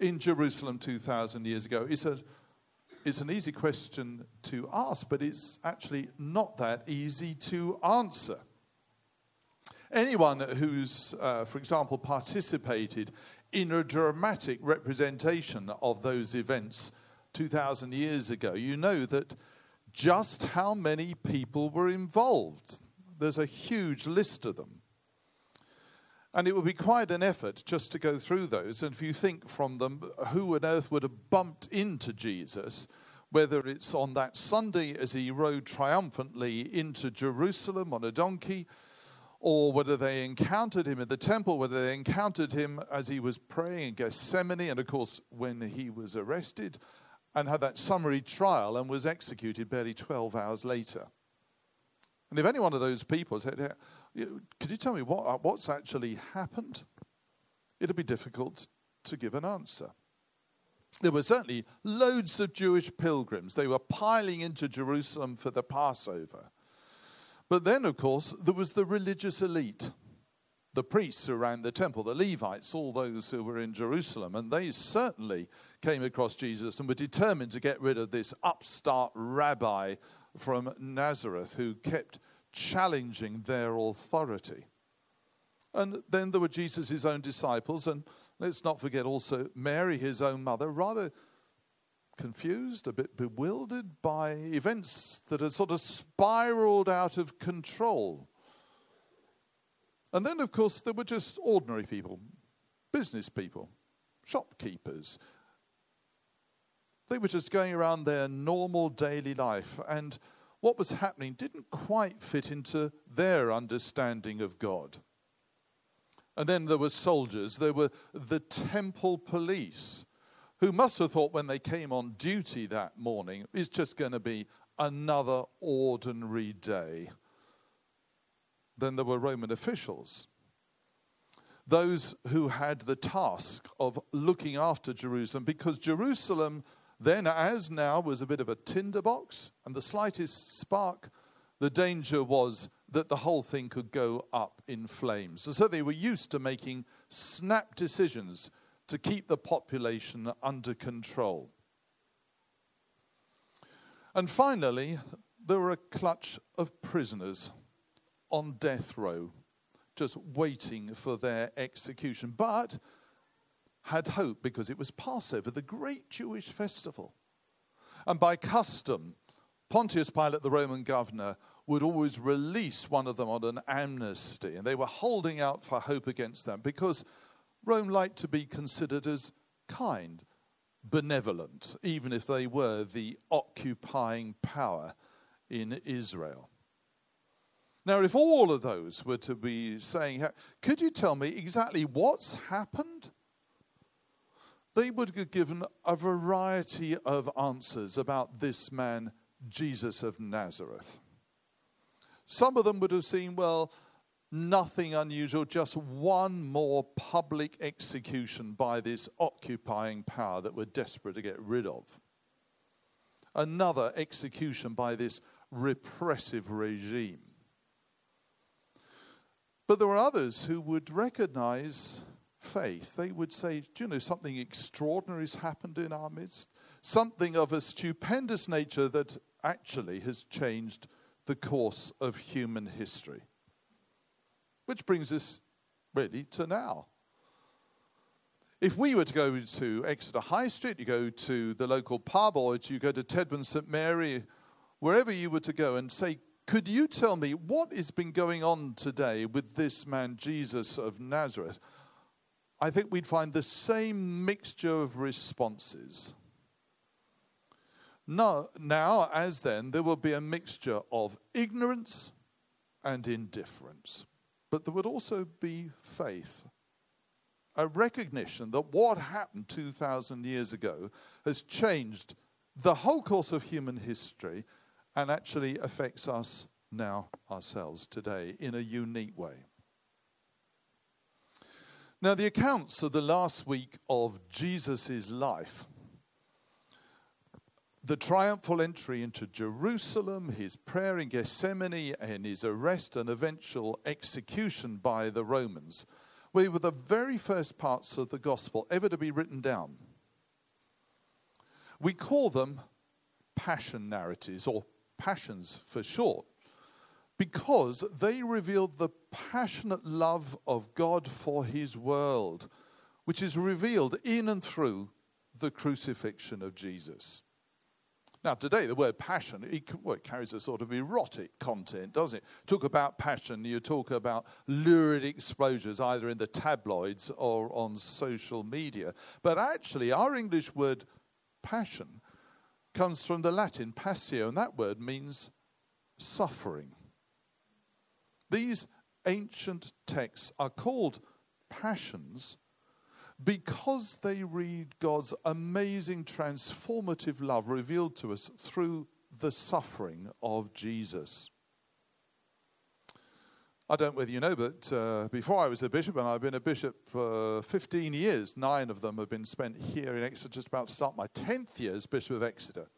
in Jerusalem 2,000 years ago? It's, a, it's an easy question to ask, but it's actually not that easy to answer. Anyone who's, uh, for example, participated in a dramatic representation of those events 2,000 years ago, you know that just how many people were involved. There's a huge list of them. And it would be quite an effort just to go through those. And if you think from them, who on earth would have bumped into Jesus, whether it's on that Sunday as he rode triumphantly into Jerusalem on a donkey, or whether they encountered him in the temple, whether they encountered him as he was praying in Gethsemane, and of course, when he was arrested and had that summary trial and was executed barely 12 hours later. And if any one of those people said, Could you tell me what, uh, what's actually happened? It'd be difficult to give an answer. There were certainly loads of Jewish pilgrims. They were piling into Jerusalem for the Passover. But then, of course, there was the religious elite, the priests around the temple, the Levites, all those who were in Jerusalem. And they certainly came across Jesus and were determined to get rid of this upstart rabbi from Nazareth who kept challenging their authority. And then there were Jesus' own disciples, and let's not forget also Mary, his own mother, rather confused, a bit bewildered by events that had sort of spiraled out of control. And then, of course, there were just ordinary people, business people, shopkeepers. They were just going around their normal daily life, and what was happening didn't quite fit into their understanding of God. And then there were soldiers, there were the temple police who must have thought when they came on duty that morning, it's just going to be another ordinary day. Then there were Roman officials, those who had the task of looking after Jerusalem, because Jerusalem, then as now, was a bit of a tinderbox, and the slightest spark, the danger was that the whole thing could go up in flames. And so they were used to making snap decisions to keep the population under control. And finally, there were a clutch of prisoners on death row, just waiting for their execution, but had hope because it was Passover, the great Jewish festival. And by custom, Pontius Pilate, the Roman governor, would always release one of them on an amnesty, and they were holding out for hope against them because Rome liked to be considered as kind, benevolent, even if they were the occupying power in Israel. Now, if all of those were to be saying, could you tell me exactly what's happened? They would have given a variety of answers about this man, Jesus of Nazareth. Some of them would have seen, well, nothing unusual, just one more public execution by this occupying power that we're desperate to get rid of. Another execution by this repressive regime. But there were others who would recognize faith. They would say, Do you know, something extraordinary has happened in our midst? Something of a stupendous nature that actually has changed the course of human history. Which brings us really to now. If we were to go to Exeter High Street, you go to the local pub, or you go to Tedburn St Mary, wherever you were to go, and say, Could you tell me what has been going on today with this man, Jesus of Nazareth? I think we'd find the same mixture of responses. Now, now, as then, there will be a mixture of ignorance and indifference but there would also be faith. A recognition that what happened 2,000 years ago has changed the whole course of human history and actually affects us now ourselves today in a unique way. Now, the accounts of the last week of Jesus' life the triumphal entry into Jerusalem, his prayer in Gethsemane, and his arrest and eventual execution by the Romans were the very first parts of the gospel ever to be written down. We call them passion narratives, or passions for short, because they reveal the passionate love of God for his world, which is revealed in and through the crucifixion of Jesus. Now, today, the word passion, it, well, it, carries a sort of erotic content, doesn't it? Talk about passion, you talk about lurid exposures, either in the tabloids or on social media. But actually, our English word passion comes from the Latin passio, and that word means suffering. These ancient texts are called passions because they read God's amazing transformative love revealed to us through the suffering of Jesus. I don't know whether you know, but uh, before I was a bishop, and I've been a bishop for 15 years, nine of them have been spent here in Exeter, just about to start my 10th year as Bishop of Exeter.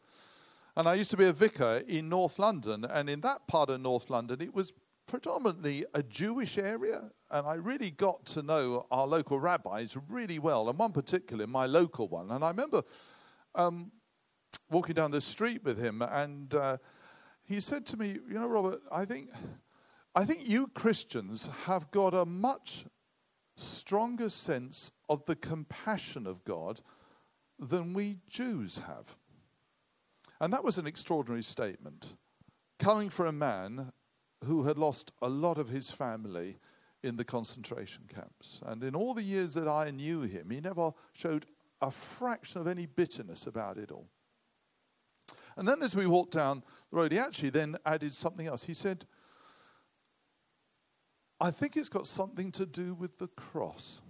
And I used to be a vicar in North London, and in that part of North London, it was predominantly a Jewish area, and I really got to know our local rabbis really well, and one particular, my local one. And I remember um, walking down the street with him, and uh, he said to me, "You know, Robert, I think, I think you Christians have got a much stronger sense of the compassion of God than we Jews have." And that was an extraordinary statement coming from a man who had lost a lot of his family in the concentration camps. And in all the years that I knew him, he never showed a fraction of any bitterness about it all. And then as we walked down the road, he actually then added something else. He said, I think it's got something to do with the cross.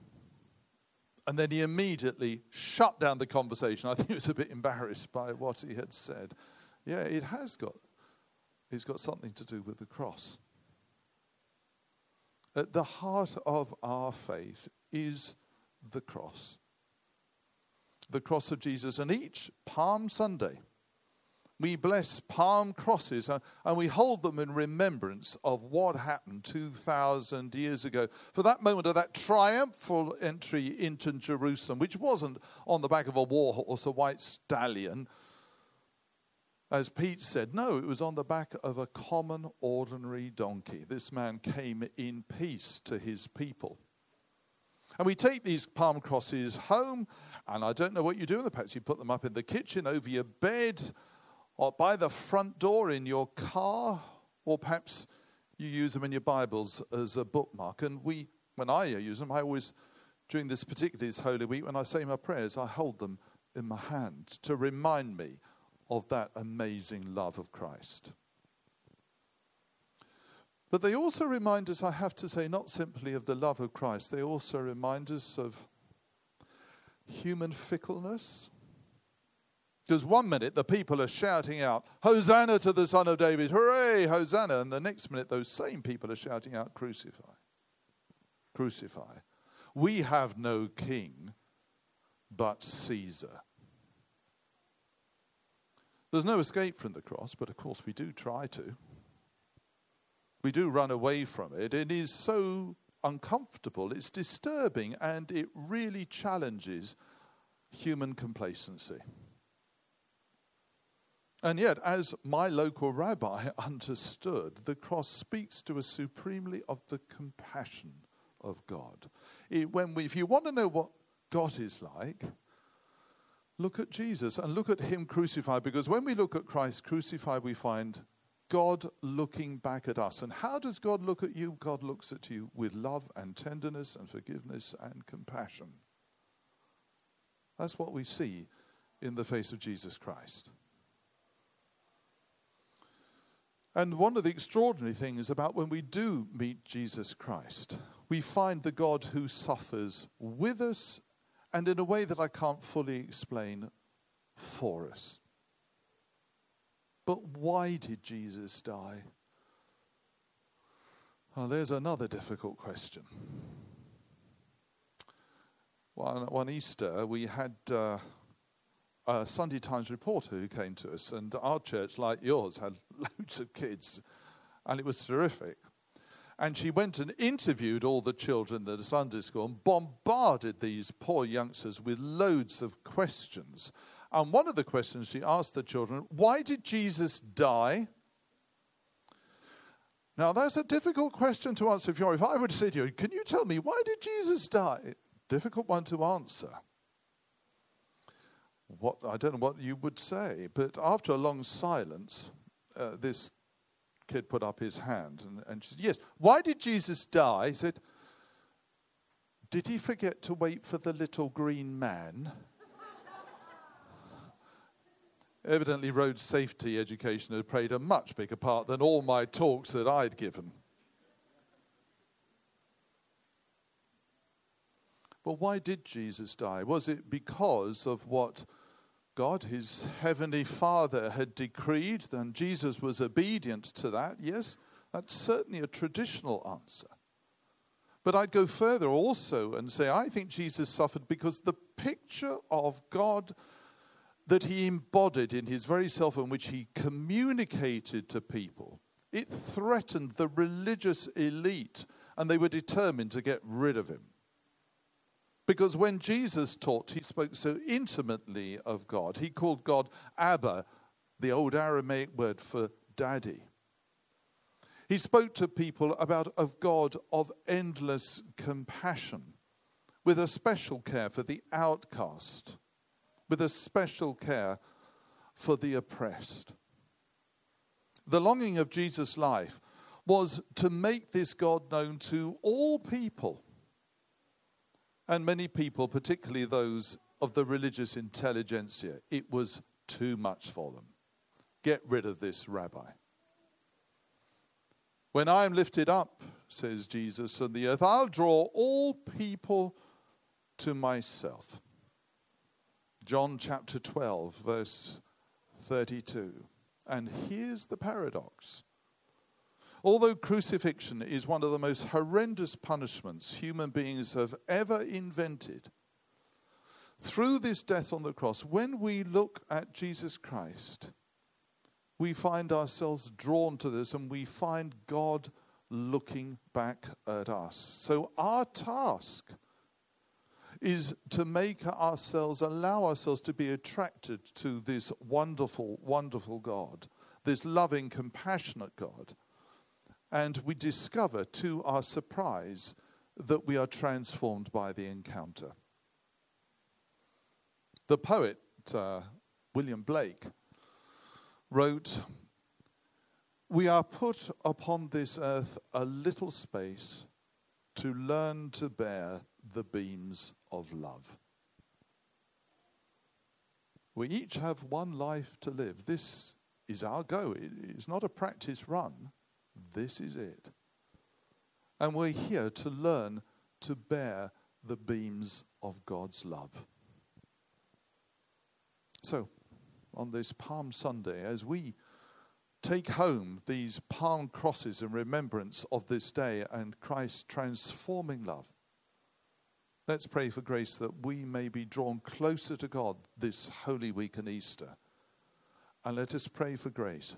And then he immediately shut down the conversation. I think he was a bit embarrassed by what he had said. Yeah, it has got it's got something to do with the cross. At the heart of our faith is the cross. The cross of Jesus. And each Palm Sunday, we bless palm crosses uh, and we hold them in remembrance of what happened 2,000 years ago. For that moment of that triumphal entry into Jerusalem, which wasn't on the back of a war horse, a white stallion, as Pete said, no, it was on the back of a common, ordinary donkey. This man came in peace to his people. And we take these palm crosses home, and I don't know what you do with them. Perhaps you put them up in the kitchen, over your bed, or by the front door in your car, or perhaps you use them in your Bibles as a bookmark. And we, when I use them, I always, during this particularly this Holy Week, when I say my prayers, I hold them in my hand to remind me of that amazing love of Christ. But they also remind us, I have to say, not simply of the love of Christ, they also remind us of human fickleness. Because one minute the people are shouting out, Hosanna to the Son of David, hooray, Hosanna. And the next minute those same people are shouting out, Crucify, crucify. We have no king but Caesar. There's no escape from the cross, but of course we do try to. We do run away from it. It is so uncomfortable, it's disturbing, and it really challenges human complacency. And yet, as my local rabbi understood, the cross speaks to us supremely of the compassion of God. It, when we, if you want to know what God is like, look at Jesus and look at him crucified because when we look at Christ crucified, we find God looking back at us. And how does God look at you? God looks at you with love and tenderness and forgiveness and compassion. That's what we see in the face of Jesus Christ. And one of the extraordinary things about when we do meet Jesus Christ, we find the God who suffers with us and in a way that I can't fully explain for us. But why did Jesus die? Well, there's another difficult question. One, one Easter, we had uh, a Sunday Times reporter who came to us, and our church, like yours, had loads of kids, and it was terrific. And she went and interviewed all the children at a Sunday school and bombarded these poor youngsters with loads of questions. And one of the questions she asked the children, why did Jesus die? Now, that's a difficult question to answer if, you're, if I were to say to you, Can you tell me why did Jesus die? Difficult one to answer. What, I don't know what you would say, but after a long silence, uh, this kid put up his hand and, and she said, Yes, why did Jesus die? He said, Did he forget to wait for the little green man? Evidently, road safety education had played a much bigger part than all my talks that I'd given. But why did Jesus die? Was it because of what God, his heavenly Father, had decreed? Then Jesus was obedient to that? Yes, that's certainly a traditional answer. But I'd go further also and say I think Jesus suffered because the picture of God that he embodied in his very self in which he communicated to people. It threatened the religious elite, and they were determined to get rid of him. Because when Jesus taught, he spoke so intimately of God. He called God Abba, the old Aramaic word for daddy. He spoke to people about a God of endless compassion, with a special care for the outcast with a special care for the oppressed. The longing of Jesus' life was to make this God known to all people. And many people, particularly those of the religious intelligentsia, it was too much for them. Get rid of this rabbi. When I am lifted up, says Jesus, on the earth, I'll draw all people to myself. John chapter 12, verse 32. And here's the paradox. Although crucifixion is one of the most horrendous punishments human beings have ever invented, through this death on the cross, when we look at Jesus Christ, we find ourselves drawn to this and we find God looking back at us. So, our task is to make ourselves, allow ourselves to be attracted to this wonderful, wonderful God, this loving, compassionate God. And we discover to our surprise that we are transformed by the encounter. The poet uh, William Blake wrote, We are put upon this earth a little space to learn to bear the beams of love. We each have one life to live. This is our go. It's not a practice run. This is it. And we're here to learn to bear the beams of God's love. So, on this Palm Sunday, as we take home these palm crosses in remembrance of this day and Christ's transforming love, Let's pray for grace that we may be drawn closer to God this Holy Week and Easter. And let us pray for grace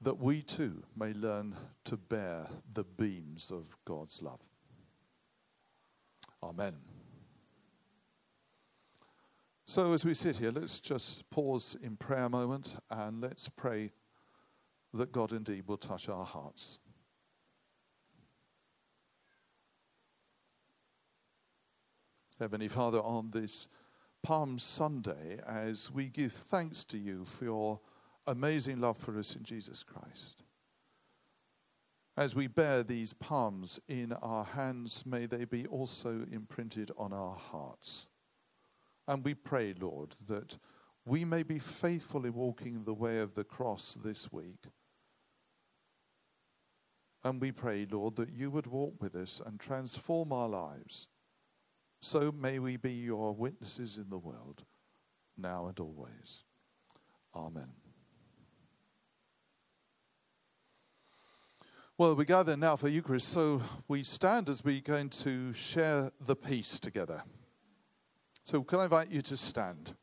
that we too may learn to bear the beams of God's love. Amen. So, as we sit here, let's just pause in prayer a moment and let's pray that God indeed will touch our hearts. Heavenly Father, on this Palm Sunday, as we give thanks to you for your amazing love for us in Jesus Christ. As we bear these palms in our hands, may they be also imprinted on our hearts. And we pray, Lord, that we may be faithfully walking the way of the cross this week. And we pray, Lord, that you would walk with us and transform our lives so may we be your witnesses in the world, now and always. Amen. Well, we gather now for Eucharist, so we stand as we're going to share the peace together. So, can I invite you to stand?